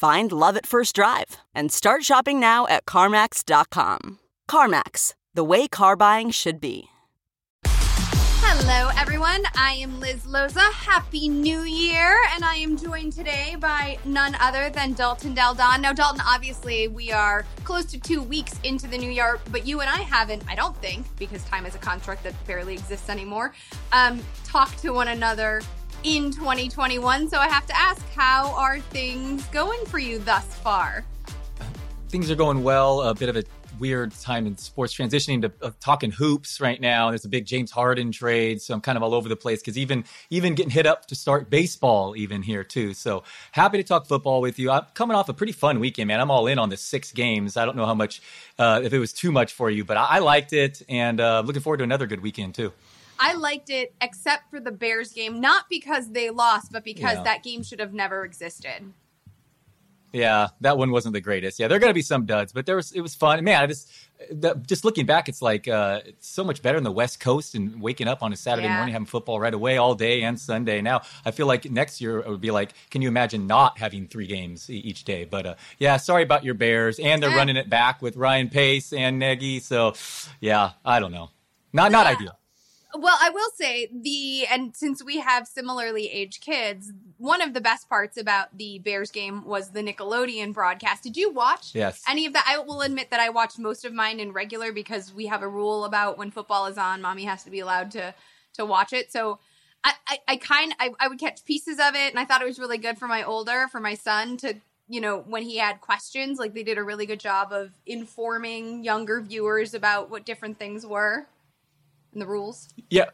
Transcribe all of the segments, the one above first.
Find love at first drive and start shopping now at CarMax.com. CarMax, the way car buying should be. Hello, everyone. I am Liz Loza. Happy New Year. And I am joined today by none other than Dalton Del Don. Now, Dalton, obviously, we are close to two weeks into the new year, but you and I haven't, I don't think, because time is a construct that barely exists anymore, um, talked to one another in 2021. So I have to ask, how are things going for you thus far? Things are going well. A bit of a weird time in sports transitioning to uh, talking hoops right now. There's a big James Harden trade, so I'm kind of all over the place because even even getting hit up to start baseball even here too. So happy to talk football with you. I'm coming off a pretty fun weekend, man. I'm all in on the six games. I don't know how much uh, if it was too much for you, but I, I liked it and uh, looking forward to another good weekend too. I liked it except for the Bears game, not because they lost, but because yeah. that game should have never existed. Yeah, that one wasn't the greatest. Yeah, there are going to be some duds, but there was it was fun. Man, I just just looking back, it's like uh, it's so much better in the West Coast and waking up on a Saturday yeah. morning having football right away all day and Sunday. Now I feel like next year it would be like, can you imagine not having three games each day? But uh, yeah, sorry about your Bears, and they're running it back with Ryan Pace and Nagy. So yeah, I don't know, not not ideal. Well, I will say the and since we have similarly aged kids, one of the best parts about the Bears game was the Nickelodeon broadcast. Did you watch yes. any of that? I will admit that I watched most of mine in regular because we have a rule about when football is on, mommy has to be allowed to to watch it. So I, I, I kind I, I would catch pieces of it and I thought it was really good for my older, for my son to you know, when he had questions, like they did a really good job of informing younger viewers about what different things were and the rules? Yeah.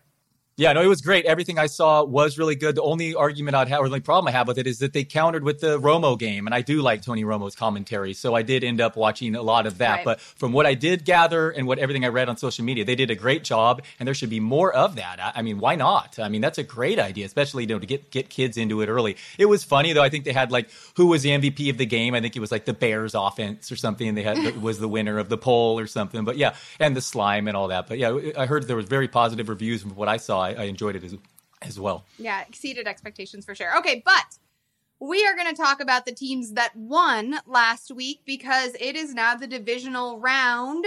Yeah, no, it was great. Everything I saw was really good. The only argument I'd have, or the only problem I have with it is that they countered with the Romo game, and I do like Tony Romo's commentary, so I did end up watching a lot of that. Right. But from what I did gather and what everything I read on social media, they did a great job, and there should be more of that. I, I mean, why not? I mean, that's a great idea, especially you know to get get kids into it early. It was funny though. I think they had like who was the MVP of the game. I think it was like the Bears offense or something. And they had was the winner of the poll or something. But yeah, and the slime and all that. But yeah, I heard there was very positive reviews from what I saw. I, I enjoyed it as as well. Yeah, exceeded expectations for sure. Okay, but we are going to talk about the teams that won last week because it is now the divisional round.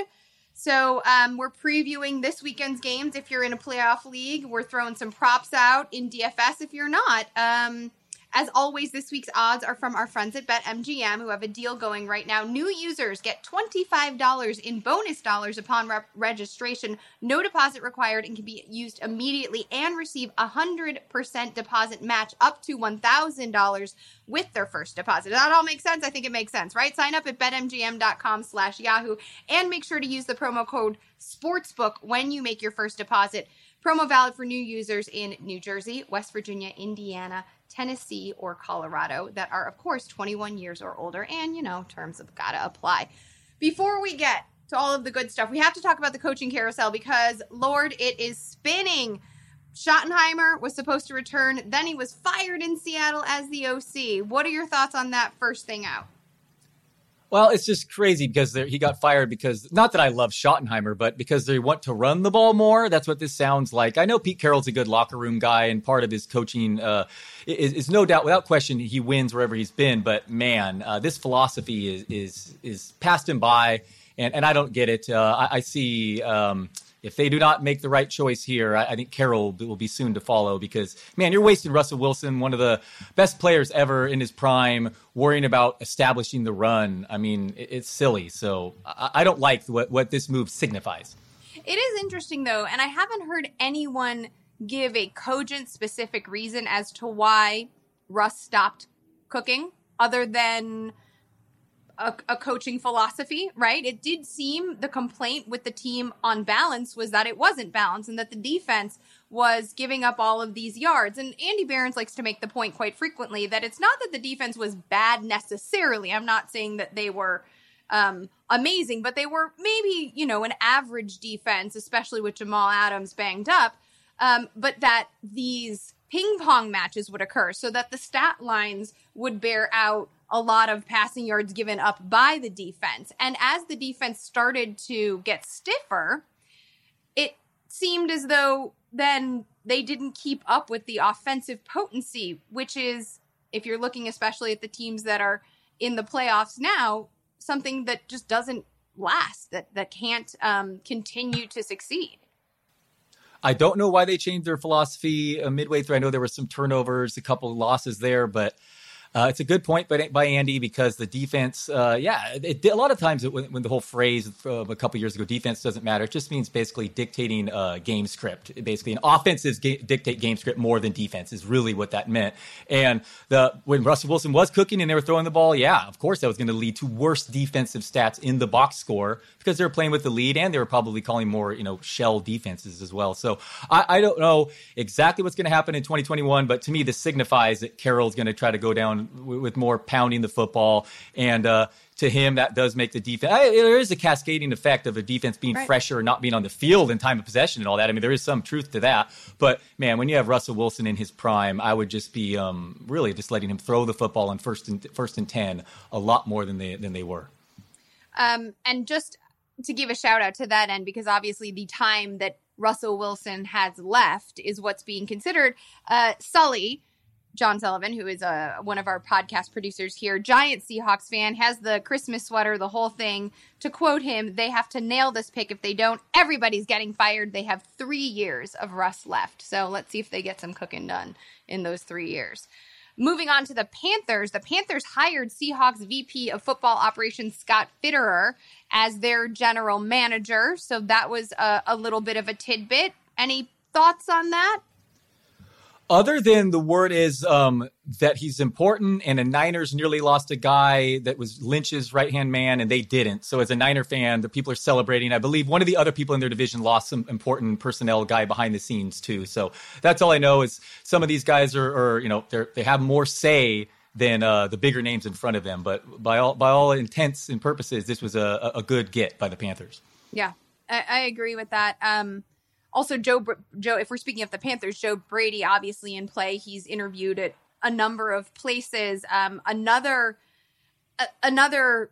So um, we're previewing this weekend's games. If you're in a playoff league, we're throwing some props out in DFS. If you're not, um, as always, this week's odds are from our friends at BetMGM who have a deal going right now. New users get $25 in bonus dollars upon re- registration. No deposit required and can be used immediately and receive a 100% deposit match up to $1,000 with their first deposit. That all makes sense? I think it makes sense, right? Sign up at betmgm.com slash yahoo and make sure to use the promo code SPORTSBOOK when you make your first deposit. Promo valid for new users in New Jersey, West Virginia, Indiana, Tennessee, or Colorado that are, of course, 21 years or older. And, you know, terms have got to apply. Before we get to all of the good stuff, we have to talk about the coaching carousel because, Lord, it is spinning. Schottenheimer was supposed to return, then he was fired in Seattle as the OC. What are your thoughts on that first thing out? Well, it's just crazy because he got fired because not that I love Schottenheimer, but because they want to run the ball more. That's what this sounds like. I know Pete Carroll's a good locker room guy, and part of his coaching uh, is, is, no doubt, without question, he wins wherever he's been. But man, uh, this philosophy is is is passed him by, and and I don't get it. Uh, I, I, see. Um, if they do not make the right choice here, I, I think Carroll will be soon to follow because, man, you're wasting Russell Wilson, one of the best players ever in his prime, worrying about establishing the run. I mean, it, it's silly. So I, I don't like what, what this move signifies. It is interesting, though, and I haven't heard anyone give a cogent, specific reason as to why Russ stopped cooking other than a, a, coaching philosophy, right? It did seem the complaint with the team on balance was that it wasn't balanced and that the defense was giving up all of these yards. And Andy Behrens likes to make the point quite frequently that it's not that the defense was bad necessarily. I'm not saying that they were um, amazing, but they were maybe, you know, an average defense, especially with Jamal Adams banged up. Um, but that these ping pong matches would occur so that the stat lines would bear out a lot of passing yards given up by the defense. And as the defense started to get stiffer, it seemed as though then they didn't keep up with the offensive potency, which is, if you're looking especially at the teams that are in the playoffs now, something that just doesn't last, that, that can't um, continue to succeed. I don't know why they changed their philosophy uh, midway through. I know there were some turnovers, a couple losses there, but uh, it's a good point by, by Andy because the defense, uh, yeah, it, a lot of times it, when, when, the whole phrase of a couple years ago, defense doesn't matter, it just means basically dictating uh, game script. Basically, an offenses ga- dictate game script more than defense is really what that meant. And the when Russell Wilson was cooking and they were throwing the ball, yeah, of course that was going to lead to worse defensive stats in the box score because they were playing with the lead and they were probably calling more, you know, shell defenses as well. So I, I don't know exactly what's going to happen in 2021, but to me, this signifies that Carroll's going to try to go down with more pounding the football. And uh, to him, that does make the defense. I, there is a cascading effect of a defense being right. fresher and not being on the field in time of possession and all that. I mean, there is some truth to that. But man, when you have Russell Wilson in his prime, I would just be um, really just letting him throw the football in first and first and ten a lot more than they than they were. Um, and just to give a shout out to that end, because obviously the time that Russell Wilson has left is what's being considered. Uh, Sully John Sullivan, who is a uh, one of our podcast producers here, giant Seahawks fan, has the Christmas sweater, the whole thing. To quote him, they have to nail this pick. If they don't, everybody's getting fired. They have three years of Russ left. So let's see if they get some cooking done in those three years. Moving on to the Panthers, the Panthers hired Seahawks VP of Football Operations Scott Fitterer as their general manager. So that was a, a little bit of a tidbit. Any thoughts on that? Other than the word is um, that he's important, and the Niners nearly lost a guy that was Lynch's right hand man, and they didn't. So, as a Niner fan, the people are celebrating. I believe one of the other people in their division lost some important personnel guy behind the scenes too. So that's all I know is some of these guys are, are you know, they they have more say than uh, the bigger names in front of them. But by all by all intents and purposes, this was a, a good get by the Panthers. Yeah, I, I agree with that. Um, also Joe Joe if we're speaking of the Panthers, Joe Brady obviously in play. He's interviewed at a number of places. Um, another a, another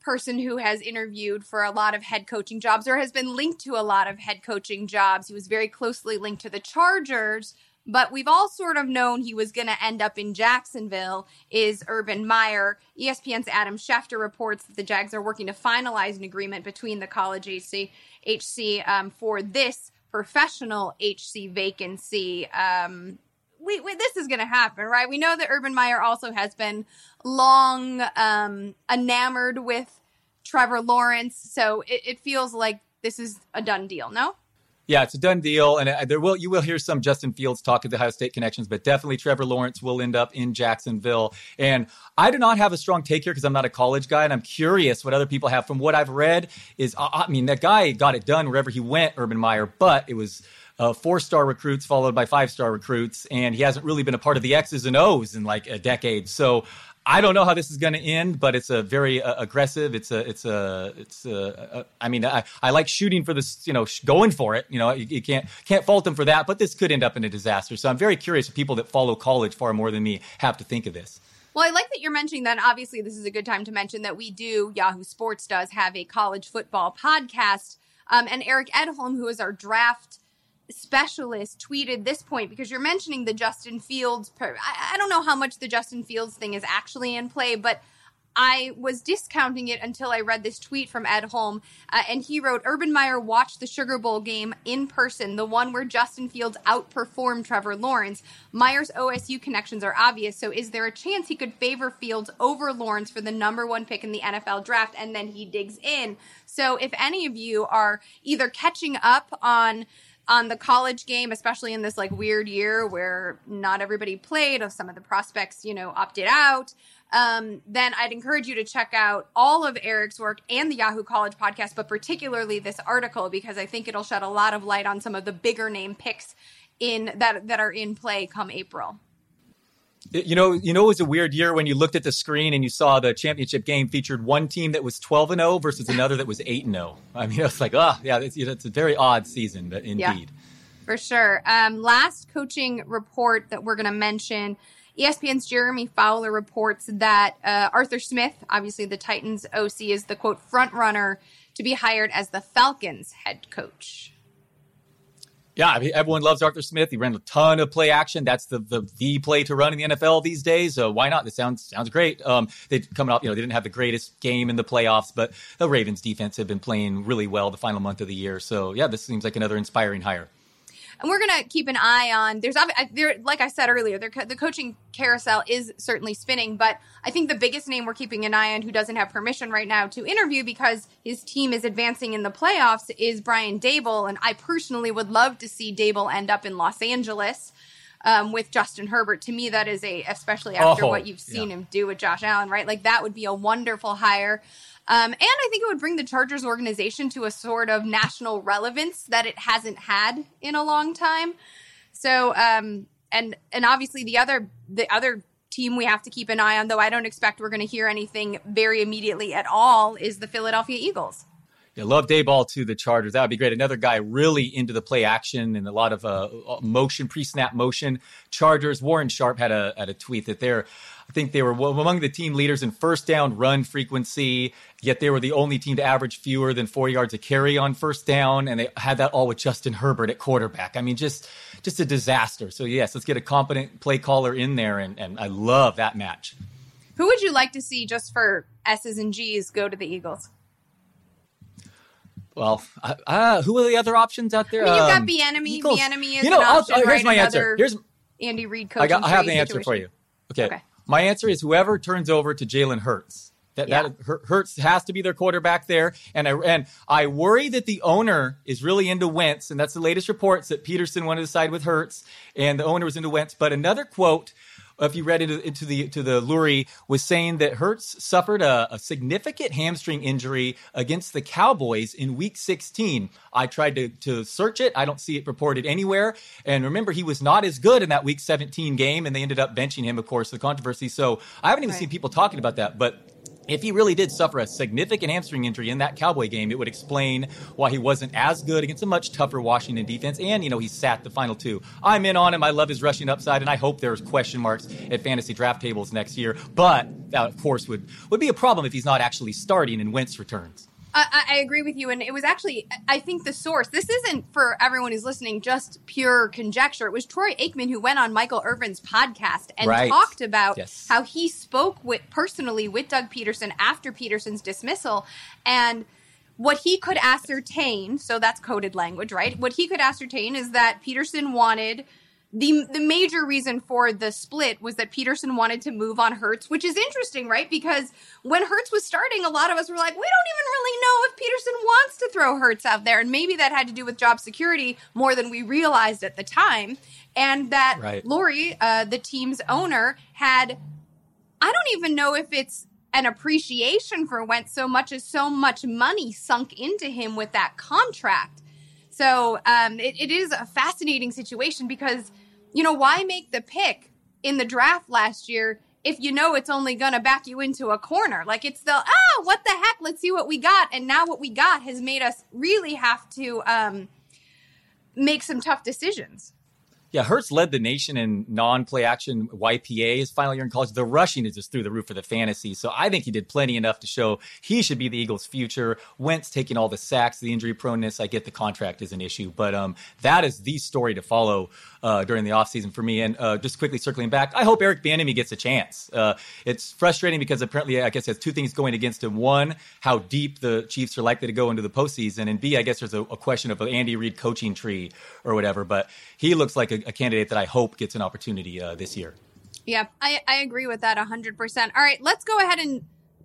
person who has interviewed for a lot of head coaching jobs or has been linked to a lot of head coaching jobs. He was very closely linked to the Chargers, but we've all sort of known he was going to end up in Jacksonville is Urban Meyer. ESPN's Adam Schefter reports that the Jags are working to finalize an agreement between the college HC HC um, for this professional HC vacancy. Um, we, we, this is going to happen, right? We know that Urban Meyer also has been long um, enamored with Trevor Lawrence, so it, it feels like this is a done deal. No. Yeah, it's a done deal, and uh, there will you will hear some Justin Fields talk at the Ohio State connections, but definitely Trevor Lawrence will end up in Jacksonville. And I do not have a strong take here because I'm not a college guy, and I'm curious what other people have. From what I've read, is uh, I mean that guy got it done wherever he went, Urban Meyer, but it was. Uh, four star recruits followed by five star recruits, and he hasn't really been a part of the X's and O's in like a decade. So I don't know how this is going to end, but it's a very uh, aggressive. It's a, it's a, it's a. a I mean, I, I like shooting for this, you know, sh- going for it. You know, you, you, can't can't fault them for that, but this could end up in a disaster. So I'm very curious. People that follow college far more than me have to think of this. Well, I like that you're mentioning that. Obviously, this is a good time to mention that we do Yahoo Sports does have a college football podcast, um, and Eric Edholm, who is our draft specialist tweeted this point because you're mentioning the Justin Fields. Per- I, I don't know how much the Justin Fields thing is actually in play, but I was discounting it until I read this tweet from Edholm, uh, and he wrote Urban Meyer watched the Sugar Bowl game in person, the one where Justin Fields outperformed Trevor Lawrence. Meyer's OSU connections are obvious, so is there a chance he could favor Fields over Lawrence for the number one pick in the NFL draft? And then he digs in. So if any of you are either catching up on on the college game, especially in this like weird year where not everybody played, or some of the prospects, you know, opted out, um, then I'd encourage you to check out all of Eric's work and the Yahoo College podcast, but particularly this article because I think it'll shed a lot of light on some of the bigger name picks in that that are in play come April. You know, you know, it was a weird year when you looked at the screen and you saw the championship game featured one team that was 12 and 0 versus another that was 8 and 0. I mean, it's like, oh, yeah, it's, it's a very odd season, but indeed. Yeah, for sure. Um, last coaching report that we're going to mention ESPN's Jeremy Fowler reports that uh, Arthur Smith, obviously the Titans OC, is the quote front runner to be hired as the Falcons head coach. Yeah, everyone loves Arthur Smith. He ran a ton of play action. That's the the, the play to run in the NFL these days. So why not? This sounds sounds great. Um, they coming off, you know, they didn't have the greatest game in the playoffs, but the Ravens defense have been playing really well the final month of the year. So yeah, this seems like another inspiring hire and we're going to keep an eye on there's there like i said earlier the coaching carousel is certainly spinning but i think the biggest name we're keeping an eye on who doesn't have permission right now to interview because his team is advancing in the playoffs is brian Daboll, and i personally would love to see Daboll end up in los angeles um, with Justin Herbert. To me, that is a, especially after oh, what you've seen yeah. him do with Josh Allen, right? Like that would be a wonderful hire. Um, and I think it would bring the Chargers organization to a sort of national relevance that it hasn't had in a long time. So, um, and and obviously the other the other team we have to keep an eye on, though I don't expect we're going to hear anything very immediately at all, is the Philadelphia Eagles. Yeah, love Daboll to the Chargers. That would be great. Another guy really into the play action and a lot of uh, motion, pre-snap motion. Chargers. Warren Sharp had a had a tweet that they're I think they were among the team leaders in first down run frequency, yet they were the only team to average fewer than four yards a carry on first down, and they had that all with Justin Herbert at quarterback. I mean, just just a disaster. So yes, let's get a competent play caller in there, and, and I love that match. Who would you like to see just for S's and G's go to the Eagles? Well, uh, uh, who are the other options out there? I mean, you got um, Bieniemy. Bieniemy is you know, an option, here's right? my answer. Here's Andy Reid coach. I, I have the answer for you. Okay. okay. My answer is whoever turns over to Jalen Hurts. That, yeah. that Hurts has to be their quarterback there, and I and I worry that the owner is really into Wentz, and that's the latest reports that Pederson wanted to side with Hurts, and the owner was into Wentz. But another quote if you read into, into the to the Lurie, was saying that Hurts suffered a, a, significant hamstring injury against the Cowboys in Week 16. I tried to to search it. I don't see it reported anywhere. And remember, he was not as good in that Week 17 game, and they ended up benching him. Of course, the controversy. So I haven't even right. seen people talking about that, but if he really did suffer a significant hamstring injury in that Cowboy game, it would explain why he wasn't as good against a much tougher Washington defense. And, you know, he sat the final two. I'm in on him. I love his rushing upside, and I hope there's question marks at fantasy draft tables next year. But that, of course, would, would be a problem if he's not actually starting and Wentz returns. I, I, agree with you. And it was actually, I think the source, this isn't for everyone who's listening, just pure conjecture. It was Troy Aikman who went on Michael Irvin's podcast and right. talked about yes. how he spoke with personally with Doug Pederson after Pederson's dismissal. And what he could ascertain, so that's coded language, right? What he could ascertain is that Pederson wanted the the major reason for the split was that Pederson wanted to move on Hurts, which is interesting, right? Because when Hurts was starting, a lot of us were like, we don't even really know if Pederson wants to throw Hurts out there, and maybe that had to do with job security more than we realized at the time, and that right. Lurie, uh, the team's owner, had I don't even know if it's an appreciation for Wentz so much as so much money sunk into him with that contract so um, it, it is a fascinating situation because, you know, why make the pick in the draft last year if you know it's only going to back you into a corner? Like it's the, oh, what the heck? Let's see what we got. And now what we got has made us really have to um, make some tough decisions. Yeah, Hurts led the nation in non-play action YPA his final year in college. The rushing is just through the roof for the fantasy. So I think he did plenty enough to show he should be the Eagles' future. Wentz taking all the sacks, the injury proneness. I get the contract is an issue, but um, that is the story to follow uh, during the offseason for me. And uh, just quickly circling back, I hope Eric Bieniemy gets a chance. Uh, it's frustrating because apparently, I guess, has two things going against him. One, how deep the Chiefs are likely to go into the postseason, and B, I guess there's a, a question of an Andy Reid coaching tree or whatever. But he looks like a, a candidate that I hope gets an opportunity uh, this year. Yeah, I, I agree with that 100%. All right, let's go ahead and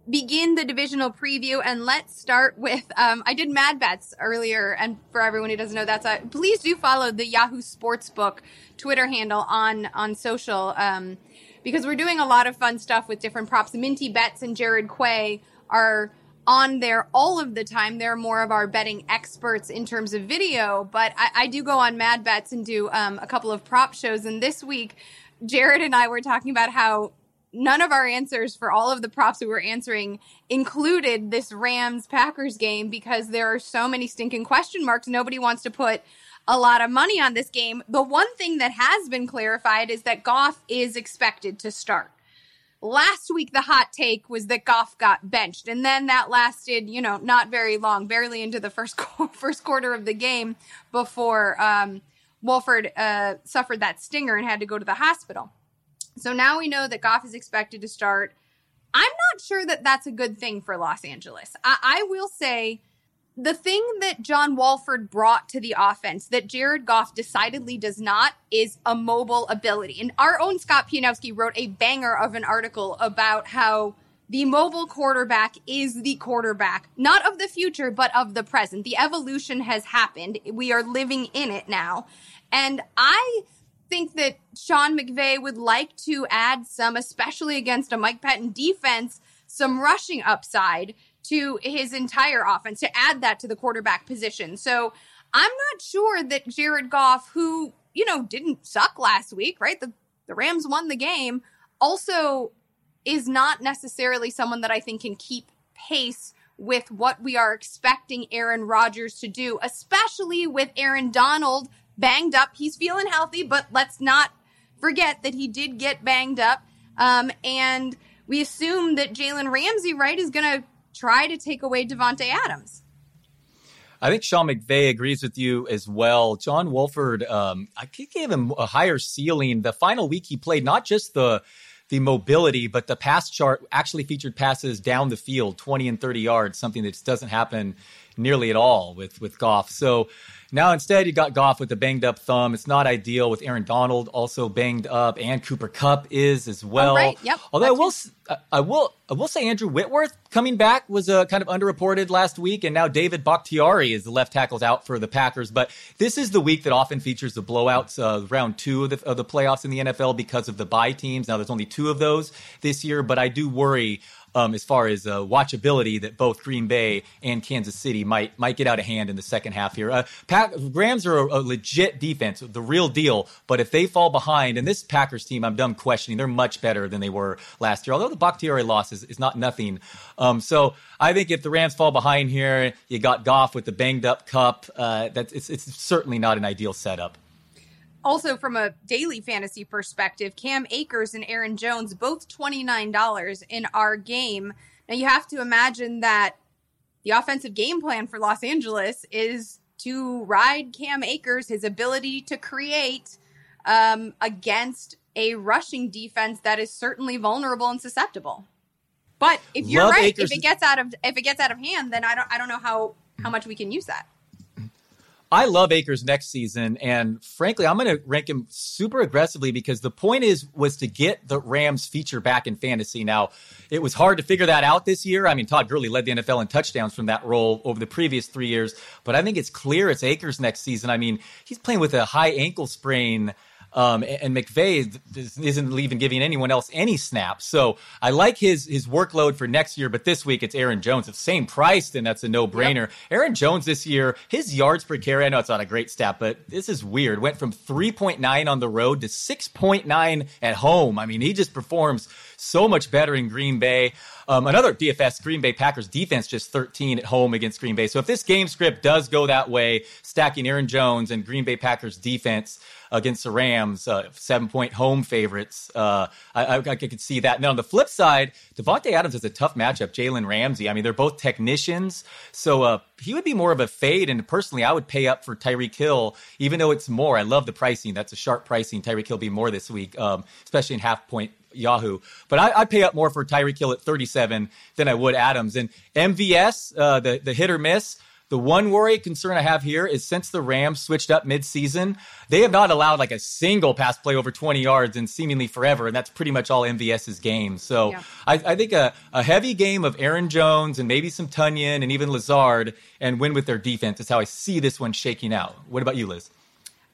begin the divisional preview and let's start with um, i did mad bets earlier and for everyone who doesn't know that's a please do follow the yahoo sportsbook twitter handle on on social um, because we're doing a lot of fun stuff with different props minty bets and jared quay are on there all of the time. They're more of our betting experts in terms of video, but I, I do go on Mad Bets and do um, a couple of prop shows. And this week, Jared and I were talking about how none of our answers for all of the props we were answering included this Rams Packers game because there are so many stinking question marks. Nobody wants to put a lot of money on this game. The one thing that has been clarified is that Goff is expected to start. Last week, the hot take was that Goff got benched, and then that lasted, you know, not very long, barely into the first first quarter of the game before um, Wolford uh, suffered that stinger and had to go to the hospital. So now we know that Goff is expected to start. I'm not sure that that's a good thing for Los Angeles. I, I will say the thing that John Wolford brought to the offense that Jared Goff decidedly does not is a mobile ability. And our own Scott Pianowski wrote a banger of an article about how the mobile quarterback is the quarterback, not of the future, but of the present. The evolution has happened. We are living in it now. And I think that Sean McVay would like to add some, especially against a Mike Pettine defense, some rushing upside to his entire offense to add that to the quarterback position. So I'm not sure that Jared Goff, who, you know, didn't suck last week, right? The, the Rams won the game, also is not necessarily someone that I think can keep pace with what we are expecting Aaron Rodgers to do, especially with Aaron Donald banged up. He's feeling healthy, but let's not forget that he did get banged up. Um, and we assume that Jalen Ramsey, right, is going to try to take away Davante Adams. I think Sean McVay agrees with you as well. John Wolford, um, I think gave him a higher ceiling. The final week he played, not just the the mobility, but the pass chart actually featured passes down the field, 20 and 30 yards, something that just doesn't happen nearly at all with with Goff. So now instead you got Goff with a banged up thumb. It's not ideal with Aaron Donald also banged up, and Cooper Kupp is as well. Oh, right. Yep. Although I will, I will, I will say Andrew Whitworth coming back was uh, kind of underreported last week, and now David Bakhtiari is the left tackles out for the Packers. But this is the week that often features the blowouts, uh, round two of the, of the playoffs in the NFL because of the bye teams. Now there's only two of those this year, but I do worry um, as far as uh, watchability that both Green Bay and Kansas City might might get out of hand in the second half here. Uh, Rams are a, a, legit defense, the real deal. But if they fall behind, and this Packers team, I'm done questioning, they're much better than they were last year. Although the Bakhtiari loss is, is not nothing. Um, so I think if the Rams fall behind here, you got Goff with the banged up cup. Uh, that's it's, it's certainly not an ideal setup also from a daily fantasy perspective, Cam Akers and Aaron Jones both $29 in our game. Now you have to imagine that the offensive game plan for Los Angeles is to ride Cam Akers, his ability to create um, against a rushing defense that is certainly vulnerable and susceptible. But if you're Love right, Akers. if it gets out of if it gets out of hand, then I don't I don't know how how much we can use that. I love Akers next season, and frankly, I'm going to rank him super aggressively because the point is was to get the Rams feature back in fantasy. Now, it was hard to figure that out this year. I mean, Todd Gurley led the NFL in touchdowns from that role over the previous three years, but I think it's clear it's Akers next season. I mean, he's playing with a high ankle sprain um, and McVay isn't even giving anyone else any snaps. So I like his his workload for next year, but this week it's Aaron Jones. The same price, then that's a no brainer. Yep. Aaron Jones this year, his yards per carry, I know it's not a great stat, but this is weird. Went from 3.9 on the road to 6.9 at home. I mean, he just performs so much better in Green Bay. Um, another DFS Green Bay Packers defense just 13 at home against Green Bay. So if this game script does go that way, stacking Aaron Jones and Green Bay Packers defense, against the Rams, uh, seven point home favorites. Uh, I, I, I, could see that. Now, on the flip side, Davante Adams is a tough matchup. Jalen Ramsey. I mean, they're both technicians. So uh, he would be more of a fade. And personally, I would pay up for Tyreek Hill, even though it's more. I love the pricing. That's a sharp pricing. Tyreek Hill be more this week, um, especially in half point Yahoo. But I, would pay up more for Tyreek Hill at 37 than I would Adams. And MVS, uh, the, the hit or miss, the one worry concern I have here is since the Rams switched up midseason, they have not allowed like a single pass play over 20 yards in seemingly forever, and that's pretty much all MVS's game. So yeah. I, I, think a, a heavy game of Aaron Jones and maybe some Tonyan and even Lazard and win with their defense is how I see this one shaking out. What about you, Liz?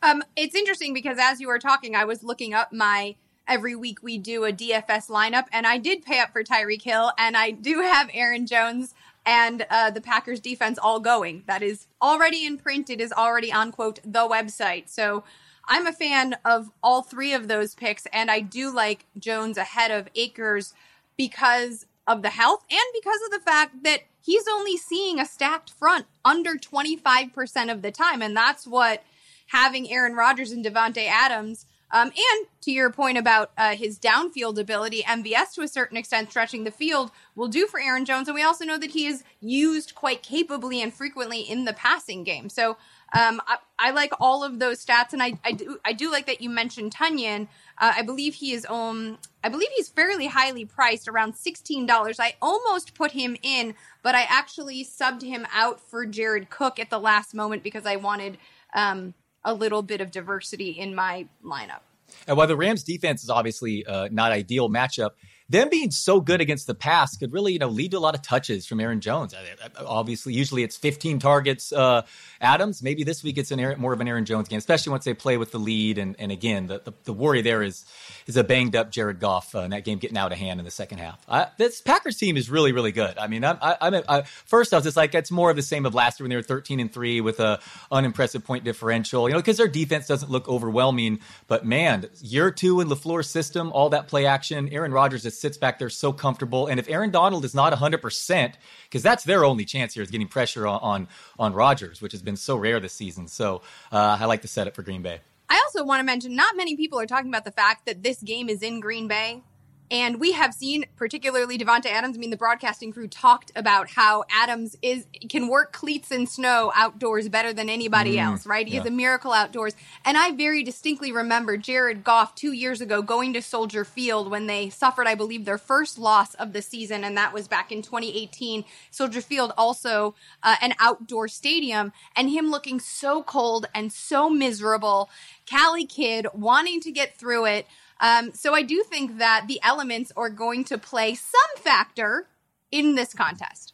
Um, it's interesting because as you were talking, I was looking up my every week we do a DFS lineup, and I did pay up for Tyreek Hill, and I do have Aaron Jones and uh, the Packers defense all going. That is already in print. It is already on quote the website. So I'm a fan of all three of those picks, and I do like Jones ahead of Akers because of the health and because of the fact that he's only seeing a stacked front under 25% of the time. And that's what having Aaron Rodgers and Davante Adams um, and to your point about uh, his downfield ability, MVS to a certain extent stretching the field will do for Aaron Jones. And we also know that he is used quite capably and frequently in the passing game. So um, I, I, like all of those stats, and I, I, do I do like that you mentioned Tonyan. Uh, I believe he is um I believe he's fairly highly priced, around sixteen dollars. I almost put him in, but I actually subbed him out for Jared Cook at the last moment because I wanted um a little bit of diversity in my lineup. And while the Rams defense is obviously uh, not ideal matchup, them being so good against the pass could really, you know, lead to a lot of touches from Aaron Jones. Obviously, usually it's 15 targets. Uh, Adams, maybe this week it's an Aaron, more of an Aaron Jones game, especially once they play with the lead. And, and again, the, the, the worry there is is a banged up Jared Goff uh, in that game getting out of hand in the second half. I, this Packers team is really, really good. I mean, I'm, I, I'm I, first I was just like, it's more of the same of last year when they were 13 and three with a unimpressive point differential, you know, because their defense doesn't look overwhelming. But man, year two in LaFleur's system, all that play action, Aaron Rodgers is sits back there so comfortable. And if Aaron Donald is not 100%, because that's their only chance here is getting pressure on, on, on Rodgers, which has been so rare this season. So uh, I like the setup for Green Bay. I also want to mention not many people are talking about the fact that this game is in Green Bay. And we have seen, particularly Davante Adams. I mean, the broadcasting crew talked about how Adams is can work cleats in snow outdoors better than anybody mm, else, right? He yeah. is a miracle outdoors. And I very distinctly remember Jared Goff two years ago going to Soldier Field when they suffered, I believe, their first loss of the season, and that was back in 2018. Soldier Field also uh, an outdoor stadium, and him looking so cold and so miserable. Cali kid wanting to get through it. Um, so I do think that the elements are going to play some factor in this contest.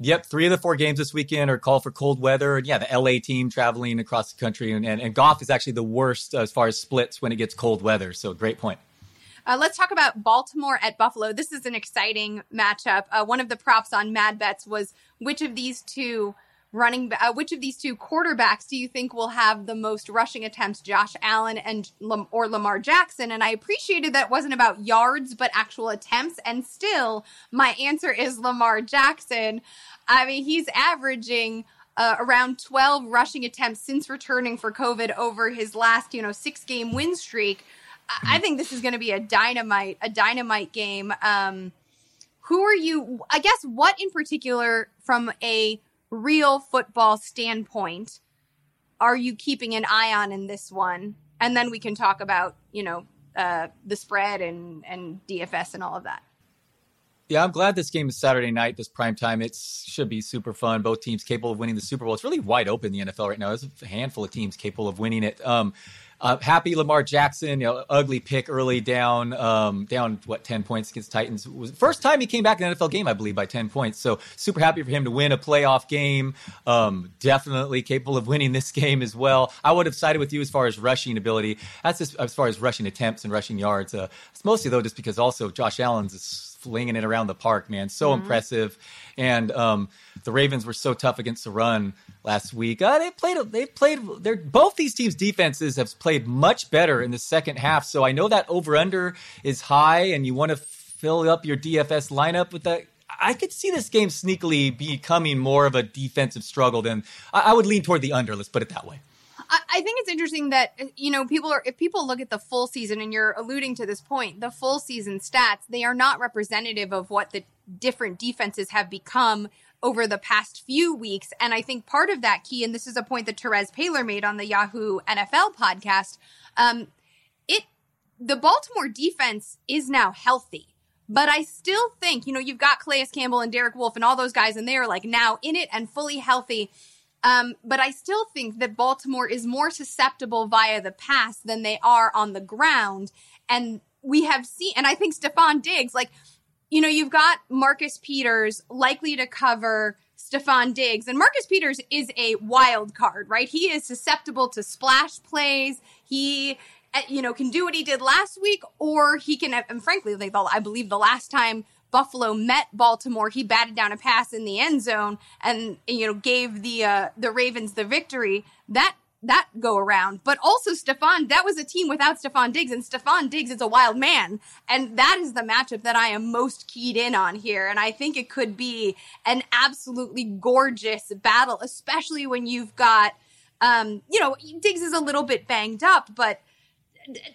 Yep, three of the four games this weekend are called for cold weather. And yeah, the LA team traveling across the country, and, and, and Goff is actually the worst as far as splits when it gets cold weather. So great point. Uh, let's talk about Baltimore at Buffalo. This is an exciting matchup. Uh, one of the props on Mad Bets was which of these two running uh, which of these two quarterbacks do you think will have the most rushing attempts josh allen and or lamar jackson? And i appreciated that wasn't about yards but actual attempts. And still my answer is lamar jackson. I mean he's averaging uh, around 12 rushing attempts since returning for covid over his last you know six game win streak. I, I think this is going to be a dynamite a dynamite game. Um who are you i guess what in particular from a real football standpoint are you keeping an eye on in this one? And then we can talk about, you know, uh, the spread and, and DFS and all of that. Yeah, I'm glad this game is Saturday night, this prime time. It should be super fun. Both teams capable of winning the Super Bowl. It's really wide open the NFL right now. There's a handful of teams capable of winning it. Um, uh, happy Lamar Jackson, you know, ugly pick early down, um, down what ten points against Titans. It was first time he came back in an NFL game, I believe, by ten points. So super happy for him to win a playoff game. Um, definitely capable of winning this game as well. I would have sided with you as far as rushing ability. That's just as far as rushing attempts and rushing yards. Uh, it's mostly though just because also Josh Allen's is flinging it around the park, man. So mm-hmm. impressive. And um, the Ravens were so tough against the run last week. Uh, they played. They played. They're both these teams' defenses have played much better in the second half. So I know that over under is high, and you want to fill up your DFS lineup with that. I could see this game sneakily becoming more of a defensive struggle than I, I would lean toward the under. Let's put it that way. I think it's interesting that you know people are if people look at the full season and you're alluding to this point, the full season stats they are not representative of what the different defenses have become over the past few weeks. And I think part of that key, and this is a point that Terez Paylor made on the Yahoo NFL podcast, um, it the Baltimore defense is now healthy. But I still think, you know, you've got Calais Campbell and Derek Wolfe and all those guys, and they are like now in it and fully healthy. Um, but I still think that Baltimore is more susceptible via the pass than they are on the ground. And we have seen, and I think Stefon Diggs, like, you know, you've got Marcus Peters likely to cover Stefon Diggs. And Marcus Peters is a wild card, right? He is susceptible to splash plays. He, eh, you know, can do what he did last week, or he can, and frankly, I believe the last time Buffalo met Baltimore, he batted down a pass in the end zone and you know gave the uh, the Ravens the victory. That that go around. But also Stefon, that was a team without Stefon Diggs, and Stefon Diggs is a wild man. And that is the matchup that I am most keyed in on here. And I think it could be an absolutely gorgeous battle, especially when you've got um, you know, Diggs is a little bit banged up, but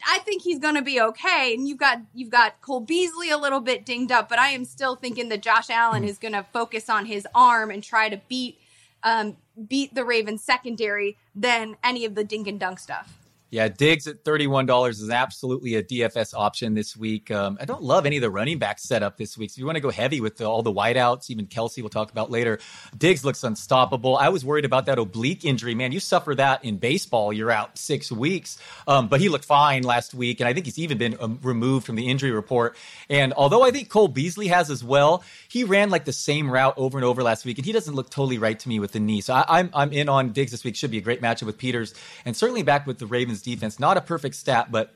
I think he's going to be okay. And you've got you've got Cole Beasley a little bit dinged up, but I am still thinking that Josh Allen is going to focus on his arm and try to beat um, beat the Ravens secondary than any of the dink and dunk stuff. Yeah, Diggs at $31 is absolutely a DFS option this week. Um, I don't love any of the running back setup this week. So if you want to go heavy with the, all the wideouts, even Kelce we'll talk about later, Diggs looks unstoppable. I was worried about that oblique injury. Man, you suffer that in baseball, you're out six weeks. Um, but he looked fine last week, and I think he's even been um, removed from the injury report. And although I think Cole Beasley has as well, he ran like the same route over and over last week, and he doesn't look totally right to me with the knee. So I, I'm, I'm in on Diggs this week. Should be a great matchup with Peters, and certainly back with the Ravens defense. Not a perfect stat, but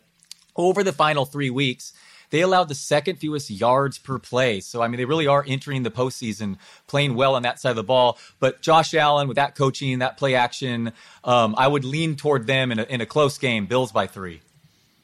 over the final three weeks, they allowed the second fewest yards per play. So, I mean, they really are entering the postseason playing well on that side of the ball. But Josh Allen, with that coaching, that play action, um, I would lean toward them in a, in a close game. Bills by three.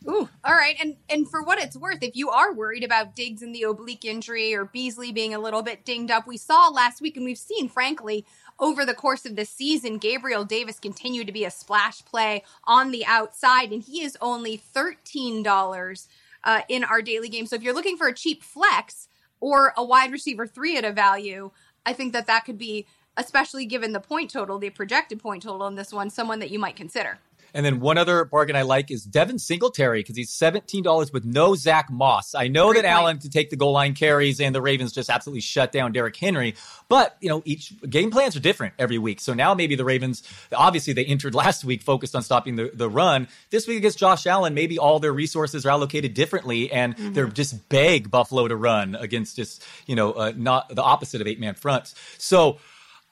Ooh, all right. And and for what it's worth, if you are worried about Diggs and the oblique injury or Beasley being a little bit dinged up, we saw last week and we've seen, frankly, over the course of the season, Gabriel Davis continued to be a splash play on the outside, and he is only $13 uh, in our daily game. So if you're looking for a cheap flex or a wide receiver three at a value, I think that that could be, especially given the point total, the projected point total on this one, someone that you might consider. And then one other bargain I like is Devin Singletary because he's $17 with no Zach Moss. I know Great that point. Allen can take the goal line carries and the Ravens just absolutely shut down Derrick Henry, but you know, each game plans are different every week. So now maybe the Ravens, obviously they entered last week focused on stopping the, the run. This week against Josh Allen, maybe all their resources are allocated differently and mm-hmm. they're just beg Buffalo to run against just, you know, uh, not the opposite of eight man fronts. So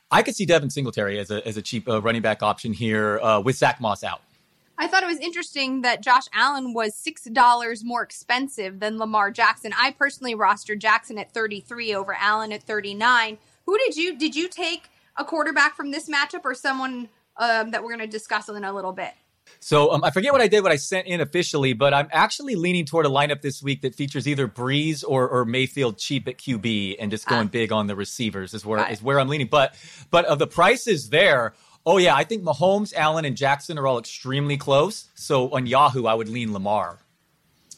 I could see Devin Singletary as a, as a cheap uh, running back option here uh, with Zach Moss out. I thought it was interesting that Josh Allen was six dollars more expensive than Lamar Jackson. I personally rostered Jackson at 33 over Allen at 39. Who did you did you take a quarterback from this matchup or someone um, that we're going to discuss in a little bit? So um, I forget what I did, what I sent in officially, but I'm actually leaning toward a lineup this week that features either Brees or, or Mayfield cheap at QB and just going ah. big on the receivers is where is where I'm leaning. But but of the prices there Oh yeah, I think Mahomes, Allen, and Jackson are all extremely close. So on Yahoo, I would lean Lamar.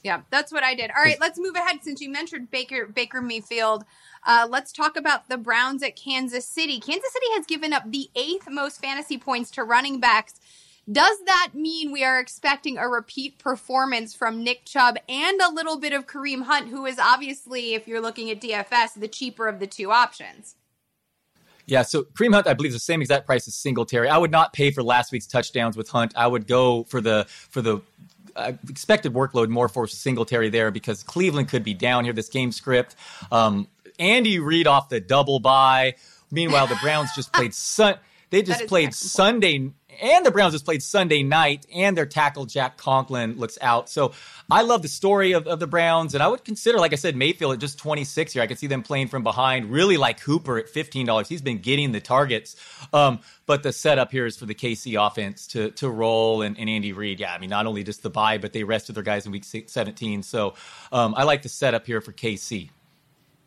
Yeah, that's what I did. All right, let's move ahead. Since you mentioned Baker Baker Mayfield, uh, let's talk about the Browns at Kansas City. Kansas City has given up the eighth most fantasy points to running backs. Does that mean we are expecting a repeat performance from Nick Chubb and a little bit of Kareem Hunt, who is obviously, if you're looking at DFS, the cheaper of the two options? Yeah, so Kareem Hunt, I believe, is the same exact price as Singletary. I would not pay for last week's touchdowns with Hunt. I would go for the for the uh, expected workload more for Singletary there because Cleveland could be down here. This game script. Um, Andy Reid off the double bye. Meanwhile, the Browns just played sun. They just played Sunday and the Browns just played Sunday night, and their tackle Jack Conklin looks out. So I love the story of, of the Browns, and I would consider, like I said, Mayfield at just 26 here. I could see them playing from behind, really like Hooper at $15. He's been getting the targets. Um, but the setup here is for the KC offense to to roll and, and Andy Reid. Yeah, I mean, not only just the bye, but they rested their guys in week 17. So um, I like the setup here for KC.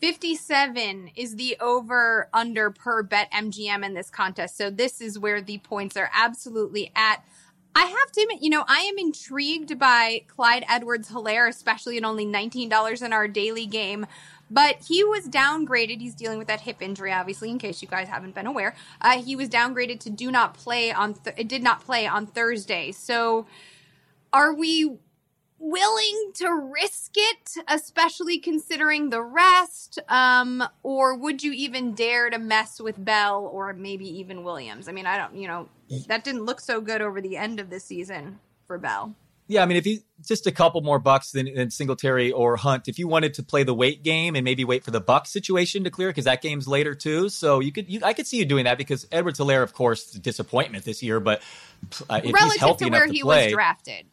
57 is the over under per BetMGM in this contest. So this is where the points are absolutely at. I have to admit, you know, I am intrigued by Clyde Edwards Helaire, especially at only $19 in our daily game. But he was downgraded. He's dealing with that hip injury, obviously, in case you guys haven't been aware. Uh, he was downgraded to do not play on, th- did not play on Thursday. So are we willing to risk it, especially considering the rest? Um, or would you even dare to mess with Bell or maybe even Williams? I mean, I don't, you know, that didn't look so good over the end of the season for Bell. Yeah, I mean, if he just a couple more bucks than, than Singletary or Hunt, if you wanted to play the wait game and maybe wait for the Buck situation to clear, because that game's later too. So you could, you, I could see you doing that because Edward Helaire, of course, disappointment this year, but uh, if Relative he's healthy to where enough to he play, was drafted.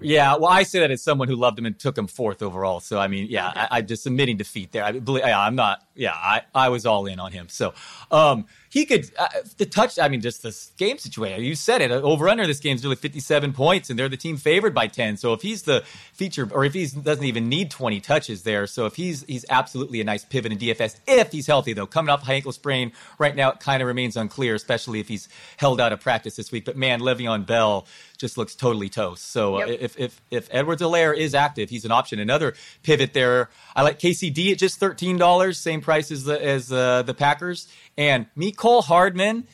Yeah, well, I say that as someone who loved him and took him fourth overall. So I mean, yeah, okay. I, am just admitting defeat there. I believe, yeah, I'm not. Yeah, I, I was all in on him. So, um, he could uh, the touch. I mean, just this game situation. You said it. Over under this game is really 57 points, and they're the team favored by 10. So if he's the feature, or if he doesn't even need 20 touches there, so if he's he's absolutely a nice pivot in DFS if he's healthy though. Coming off high ankle sprain right now, it kind of remains unclear, especially if he's held out of practice this week. But man, Le'Veon Bell just looks totally toast. So yep. uh, if if if Edwards Helaire is active, he's an option. Another pivot there. I like KCD at just thirteen dollars, same price as the as uh, the Packers. And Mecole Hardman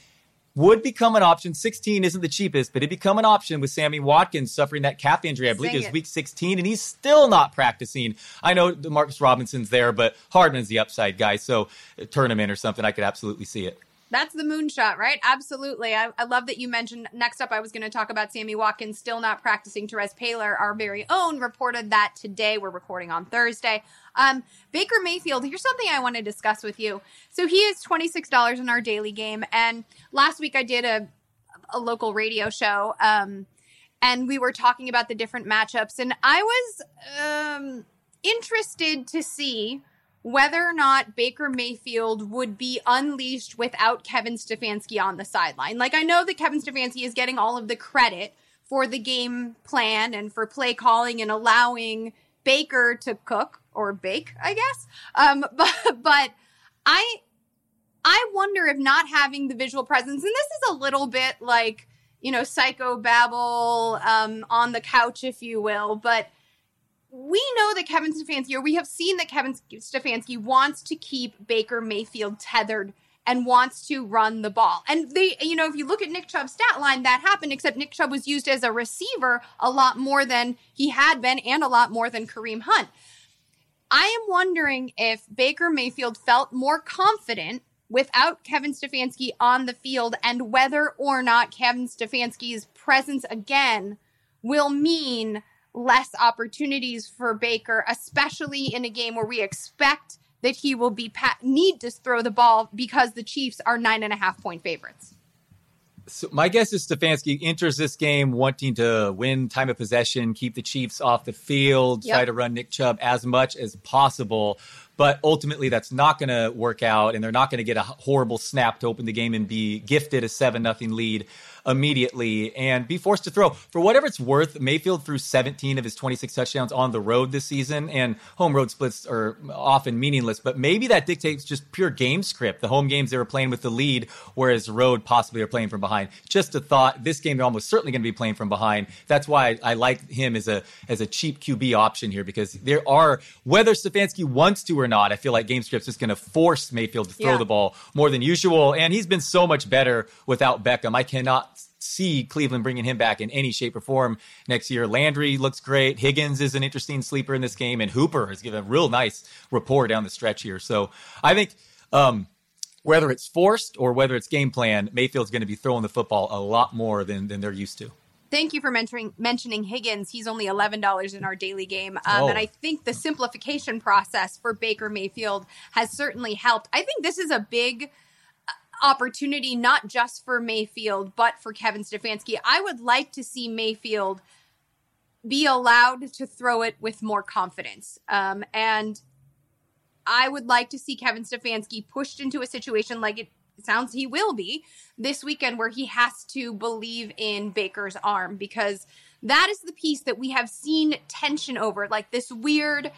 would become an option. 16 isn't the cheapest, but it become an option with Sammy Watkins suffering that calf injury. I believe it was week 16, and he's still not practicing. I know Marcus Robinson's there, but Hardman's the upside guy. So tournament or something, I could absolutely see it. That's the moonshot, right? Absolutely. I, I, love that you mentioned. Next up, I was going to talk about Sammy Watkins still not practicing. Terez Paylor, our very own, reported that today. We're recording on Thursday. Um, Baker Mayfield, here's something I want to discuss with you. So he is $26 in our daily game. And last week I did a, a local radio show. Um, and we were talking about the different matchups. And I was um, interested to see whether or not Baker Mayfield would be unleashed without Kevin Stefanski on the sideline. Like, I know that Kevin Stefanski is getting all of the credit for the game plan and for play calling and allowing Baker to cook or bake, I guess. Um, but, but I, I wonder if not having the visual presence, and this is a little bit like, you know, psycho babble um, on the couch, if you will, but we know that Kevin Stefanski, or we have seen that Kevin Stefanski wants to keep Baker Mayfield tethered and wants to run the ball. And they, you know, if you look at Nick Chubb's stat line, that happened, except Nick Chubb was used as a receiver a lot more than he had been and a lot more than Kareem Hunt. I am wondering if Baker Mayfield felt more confident without Kevin Stefanski on the field and whether or not Kevin Stefanski's presence again will mean less opportunities for Baker, especially in a game where we expect that he will be pa- need to throw the ball because the Chiefs are nine and a half point favorites. So my guess is Stefanski enters this game wanting to win time of possession, keep the Chiefs off the field, yep. try to run Nick Chubb as much as possible. But ultimately, that's not going to work out, and they're not going to get a horrible snap to open the game and be gifted a seven nothing lead immediately and be forced to throw. For whatever it's worth, Mayfield threw 17 of his 26 touchdowns on the road this season, and home road splits are often meaningless, but maybe that dictates just pure game script. The home games they were playing with the lead, whereas road possibly are playing from behind. Just a thought, this game they're almost certainly going to be playing from behind. That's why I, I like him as a as a cheap QB option here because there are whether Stefanski wants to or not, I feel like game script's is going to force Mayfield to throw yeah. the ball more than usual, and he's been so much better without Beckham. I cannot see Cleveland bringing him back in any shape or form next year. Landry looks great. Higgins is an interesting sleeper in this game, and Hooper has given a real nice rapport down the stretch here. So I think. Um, whether it's forced or whether it's game plan, Mayfield's going to be throwing the football a lot more than, than they're used to. Thank you for mentioning mentioning Higgins. He's only eleven dollars in our daily game, um, oh. and I think the simplification process for Baker Mayfield has certainly helped. I think this is a big opportunity, not just for Mayfield, but for Kevin Stefanski. I would like to see Mayfield be allowed to throw it with more confidence. Um, and I would like to see Kevin Stefanski pushed into a situation like it sounds he will be this weekend where he has to believe in Baker's arm because that is the piece that we have seen tension over, like this weird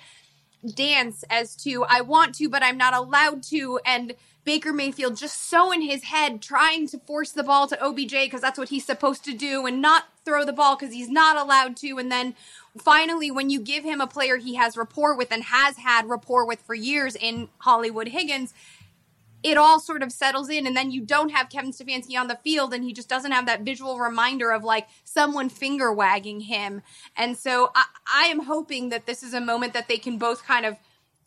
dance as to I want to, but I'm not allowed to. And Baker Mayfield just so in his head trying to force the ball to OBJ because that's what he's supposed to do and not throw the ball because he's not allowed to. And then finally, when you give him a player he has rapport with and has had rapport with for years in Hollywood Higgins, it all sort of settles in and then you don't have Kevin Stefanski on the field and he just doesn't have that visual reminder of like someone finger wagging him. And so I, I am hoping that this is a moment that they can both kind of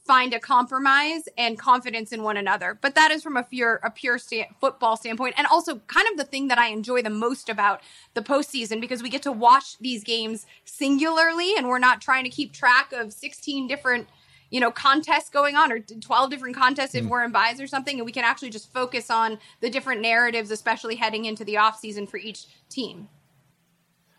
find a compromise and confidence in one another. But that is from a pure a pure sta- football standpoint, and also kind of the thing that I enjoy the most about the postseason because we get to watch these games singularly, and we're not trying to keep track of sixteen different you know contests going on or 12 different contests if mm. we're in buys or something and we can actually just focus on the different narratives especially heading into the off season for each team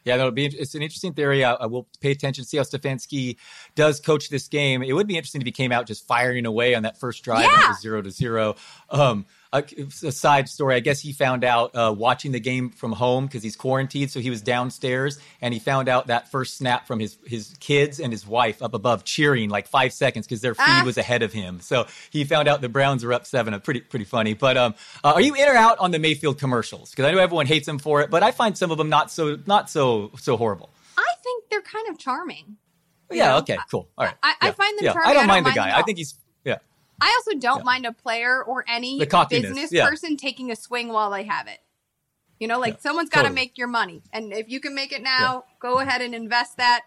yeah, that'll be. It's an interesting theory. I, I, will pay attention, see how Stefanski does coach this game. It would be interesting if he came out just firing away on that first drive, yeah. zero to zero. Um, a, a, side story. I guess he found out uh, watching the game from home because he's quarantined. So he was downstairs and he found out that first snap from his his kids and his wife up above cheering like five seconds because their feed ah. was ahead of him. So he found out the Browns are up seven. Pretty pretty funny. But um, uh, are you in or out on the Mayfield commercials? Because I know everyone hates him for it, but I find some of them not so not so so horrible. I think they're kind of charming. Yeah. Know? Okay. Cool. All right. I, I yeah. find them yeah. charming. I don't mind I don't the guy. I think he's I also don't yeah. mind a player or any business yeah. person taking a swing while they have it. You know, like yeah, someone's got to totally. make your money. And if you can make it now, go ahead and invest that.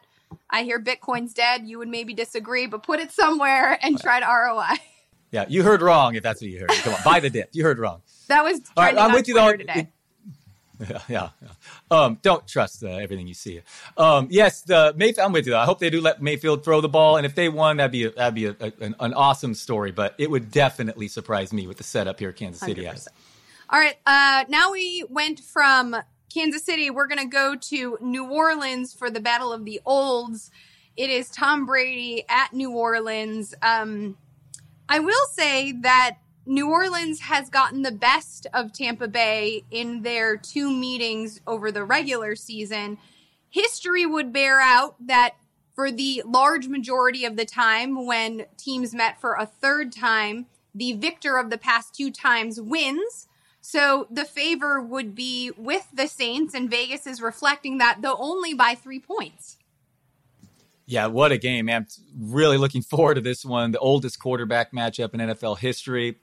I hear Bitcoin's dead. You would maybe disagree, but put it somewhere and try to ROI. Yeah, you heard wrong if that's what you heard. Come on, buy the dip. You heard wrong. That was All right, I'm with you though. Today. Yeah, yeah. yeah. Um, don't trust uh, everything you see. Um, yes, the Mayfield. I'm with you. Though. I hope they do let Mayfield throw the ball, and if they won, that'd be a, that'd be a, a, an, an, awesome story. But it would definitely surprise me with the setup here, Kansas City 100%. All right, uh, now we went from Kansas City. We're going to go to New Orleans for the Battle of the Olds. It is Tom Brady at New Orleans. Um, I will say that New Orleans has gotten the best of Tampa Bay in their two meetings over the regular season. History would bear out that for the large majority of the time when teams met for a third time, the victor of the past two times wins. So the favor would be with the Saints, and Vegas is reflecting that, though only by three points. Yeah, what a game, man. Really looking forward to this one. The oldest quarterback matchup in NFL history.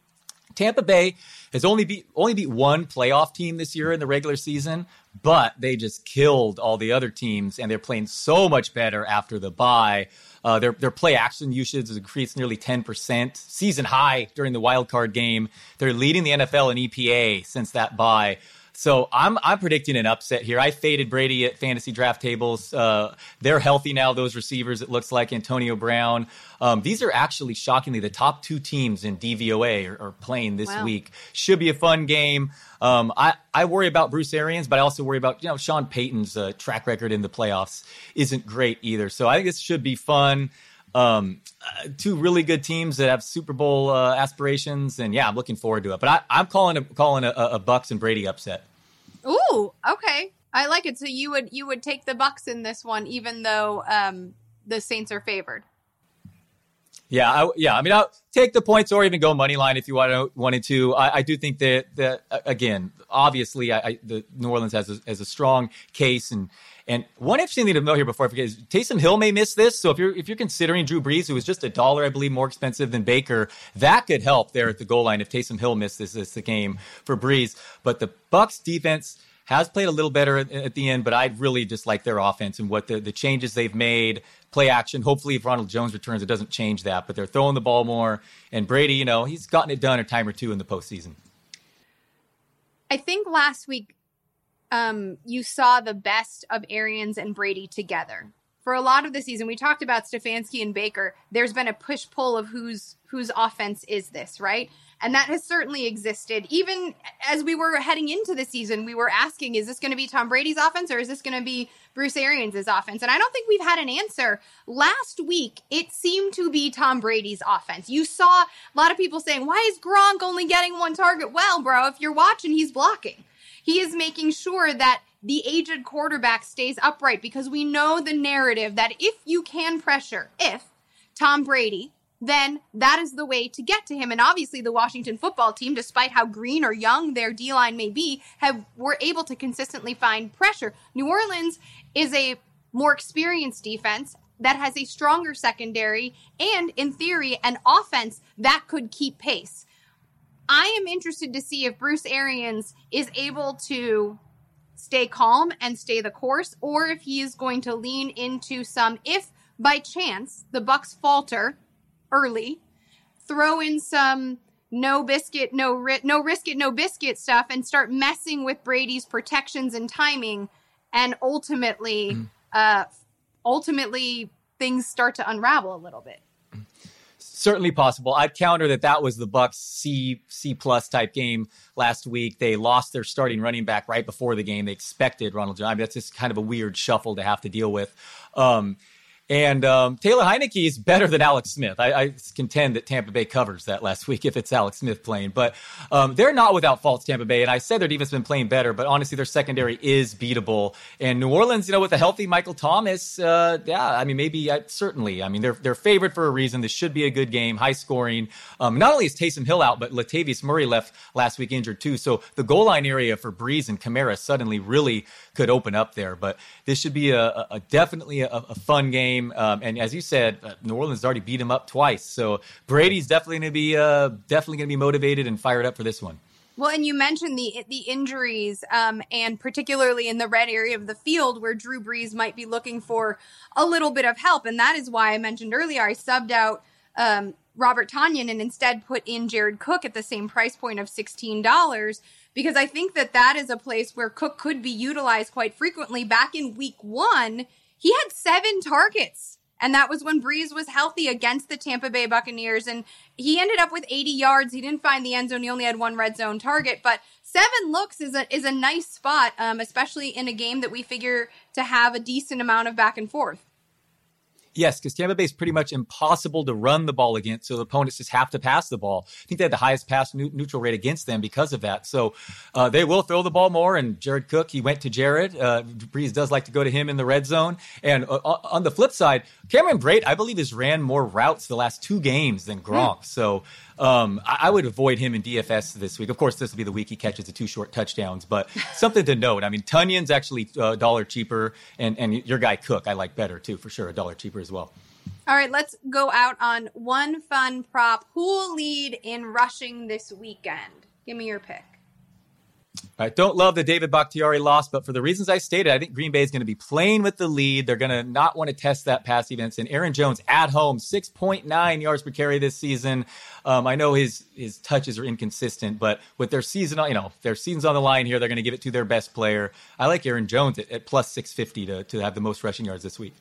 Tampa Bay has only beat only beat one playoff team this year in the regular season, but they just killed all the other teams, and they're playing so much better after the bye. Uh, their their play action usage has increased nearly ten percent, season high during the wild card game. They're leading the NFL in EPA since that bye. So I'm I'm predicting an upset here. I faded Brady at fantasy draft tables. Uh, they're healthy now. Those receivers, it looks like Antonio Brown. Um, these are actually shockingly the top two teams in DVOA are, are playing this wow. week. Should be a fun game. Um, I, I worry about Bruce Arians, but I also worry about you know Sean Payton's uh, track record in the playoffs isn't great either. So I think this should be fun. Um, uh, two really good teams that have Super Bowl uh, aspirations, and yeah, I'm looking forward to it. But I, am calling a, calling a, a Bucks and Brady upset. Ooh, okay. I like it. So you would you would take the Bucks in this one, even though um, the Saints are favored. Yeah, I, yeah. I mean, I'll take the points or even go money line if you wanted to. I, I do think that that again, obviously, I, I, the New Orleans has a, has a strong case, and and one interesting thing to note here before I forget is Taysom Hill may miss this. So if you're if you're considering Drew Brees, who was just a dollar, I believe, more expensive than Baker, that could help there at the goal line if Taysom Hill missed this. The game for Brees, but the Bucks defense has played a little better at, at, the end, but I really just like their offense and what the, the changes they've made, play action. Hopefully, if Ronald Jones returns, it doesn't change that, but they're throwing the ball more. And Brady, you know, he's gotten it done a time or two in the postseason. I think last week um, you saw the best of Arians and Brady together. For a lot of the season, we talked about Stefanski and Baker. There's been a push pull of whose whose offense is this, right? And that has certainly existed. Even as we were heading into the season, we were asking, is this going to be Tom Brady's offense or is this going to be Bruce Arians' offense? And I don't think we've had an answer. Last week, it seemed to be Tom Brady's offense. You saw a lot of people saying, why is Gronk only getting one target? Well, bro, if you're watching, he's blocking. He is making sure that the aged quarterback stays upright because we know the narrative that if you can pressure, if Tom Brady then that is the way to get to him. And obviously, the Washington football team, despite how green or young their D line may be, have were able to consistently find pressure. New Orleans is a more experienced defense that has a stronger secondary and, in theory, an offense that could keep pace. I am interested to see if Bruce Arians is able to stay calm and stay the course, or if he is going to lean into some, if by chance the Bucks falter early, throw in some no biscuit, no ri- no risk it, no biscuit stuff, and start messing with Brady's protections and timing, and ultimately, mm. uh, ultimately things start to unravel a little bit. Certainly possible. I'd counter that that was the Bucks C C plus type game last week. They lost their starting running back right before the game. They expected Ronald Jones. I mean, that's just kind of a weird shuffle to have to deal with. Um, and um, Taylor Heinicke is better than Alex Smith. I, I, contend that Tampa Bay covers that last week if it's Alex Smith playing. But um, they're not without faults, Tampa Bay. And I said their defense has been playing better, but honestly, their secondary is beatable. And New Orleans, you know, with a healthy Michael Thomas, uh, yeah, I mean, maybe uh, certainly. I mean, they're they're favored for a reason. This should be a good game, high scoring. Um, not only is Taysom Hill out, but Latavius Murray left last week injured too. So the goal line area for Brees and Kamara suddenly really could open up there. But this should be a, a definitely a, a, fun game. Um, and as you said, uh, New Orleans already beat him up twice, so Brady's definitely going to be uh, definitely going to be motivated and fired up for this one. Well, and you mentioned the the injuries, um, and particularly in the red area of the field where Drew Brees might be looking for a little bit of help, and that is why I mentioned earlier I subbed out um, Robert Tonyan and instead put in Jared Cook at the same price point of sixteen dollars because I think that that is a place where Cook could be utilized quite frequently. Back in Week One, he had seven targets and that was when Brees was healthy against the Tampa Bay Buccaneers. And he ended up with 80 yards. He didn't find the end zone. He only had one red zone target. But seven looks is a, is a nice spot, um, especially in a game that we figure to have a decent amount of back and forth. Yes, because Tampa Bay is pretty much impossible to run the ball against, so the opponents just have to pass the ball. I think they had the highest pass neutral rate against them because of that. So uh, they will throw the ball more. And Jared Cook, he went to Jared. Uh, Brees does like to go to him in the red zone. And uh, on the flip side, Cameron Brate, I believe, has ran more routes the last two games than Gronk. Mm. So um, I, I, would avoid him in DFS this week. Of course, this will be the week he catches the two short touchdowns, but something to note. I mean, Tonyan's actually a dollar cheaper, and, and your guy Cook I like better too, for sure, a dollar cheaper as well. All right, let's go out on one fun prop. Who will lead in rushing this weekend? Give me your pick. I don't love the David Bakhtiari loss, but for the reasons I stated, I think Green Bay is going to be playing with the lead. They're going to not want to test that pass defense. And Aaron Jones at home, 6.9 yards per carry this season. Um, I know his his touches are inconsistent, but with their season, you know, their season's on the line here, they're going to give it to their best player. I like Aaron Jones at, at plus 650 to, to have the most rushing yards this week.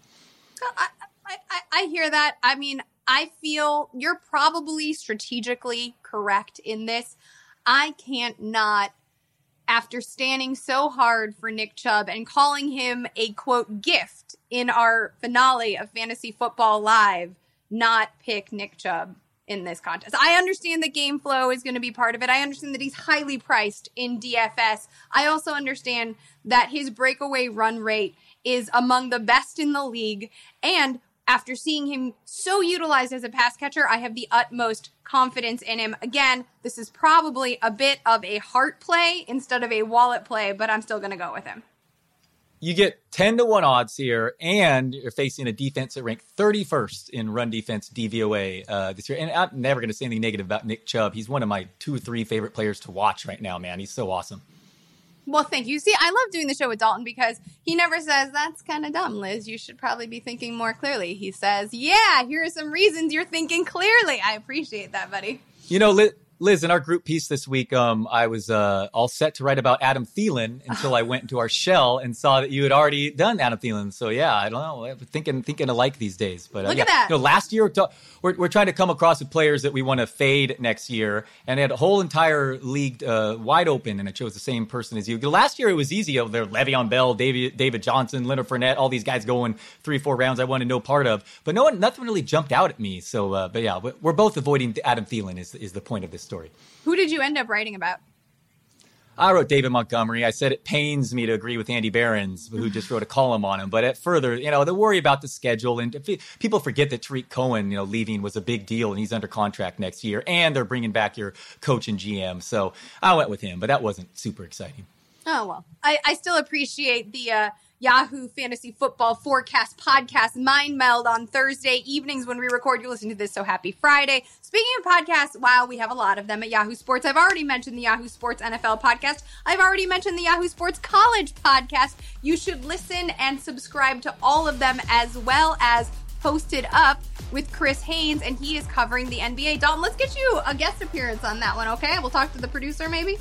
I, I, I hear that. I mean, I feel you're probably strategically correct in this. I can't not after standing so hard for Nick Chubb and calling him a quote gift in our finale of Fantasy Football Live, not pick Nick Chubb in this contest. I understand that game flow is going to be part of it. I understand that he's highly priced in DFS. I also understand that his breakaway run rate is among the best in the league. And after seeing him so utilized as a pass catcher, I have the utmost confidence in him. Again, this is probably a bit of a heart play instead of a wallet play, but I'm still going to go with him. You get 10 to 1 odds here, and you're facing a defense that ranked 31st in run defense DVOA uh, this year. And I'm never going to say anything negative about Nick Chubb. He's one of my two three favorite players to watch right now, man. He's so awesome. Well, thank you. See, I love doing the show with Dalton because he never says, That's kind of dumb, Liz. You should probably be thinking more clearly. He says, Yeah, here are some reasons you're thinking clearly. I appreciate that, buddy. You know, Liz, Liz, in our group piece this week, um, I was uh, all set to write about Adam Thielen until I went into our shell and saw that you had already done Adam Thielen. So yeah, I don't know, thinking thinking alike these days. But uh, look yeah. at that. You know, last year we're, we're trying to come across with players that we want to fade next year, and had a whole entire league uh, wide open, and I chose the same person as you. Last year it was easy over there: Le'Veon Bell, David David Johnson, Leonard Fournette, all these guys going three four rounds. I wanted no part of, but no one nothing really jumped out at me. So, uh, but yeah, we're both avoiding Adam Thielen is is the point of this story. Who did you end up writing about? I wrote David Montgomery. I said it pains me to agree with Andy Behrens, who just wrote a column on him. But at further, you know, the worry about the schedule and people forget that Tarik Cohen, you know, leaving was a big deal and he's under contract next year, and they're bringing back your coach and GM. So I went with him, but that wasn't super exciting. Oh well, I, I still appreciate the. Uh Yahoo Fantasy Football Forecast podcast Mind Meld on Thursday evenings when we record. You're listening to this, so happy Friday. Speaking of podcasts, wow, we have a lot of them at Yahoo Sports. I've already mentioned the Yahoo Sports NFL podcast. I've already mentioned the Yahoo Sports College podcast. You should listen and subscribe to all of them as well as posted up with Chris Haynes, and he is covering the NBA. Dalton, let's get you a guest appearance on that one, okay? We'll talk to the producer maybe.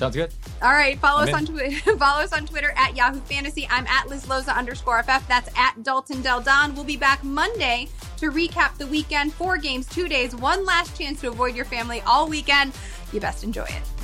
Sounds good. All right. Follow I'm us in. on Twitter. follow us on Twitter at Yahoo Fantasy. I'm at Liz Loza underscore FF. That's at Dalton Del Don. We'll be back Monday to recap the weekend. Four games, two days, one last chance to avoid your family all weekend. You best enjoy it.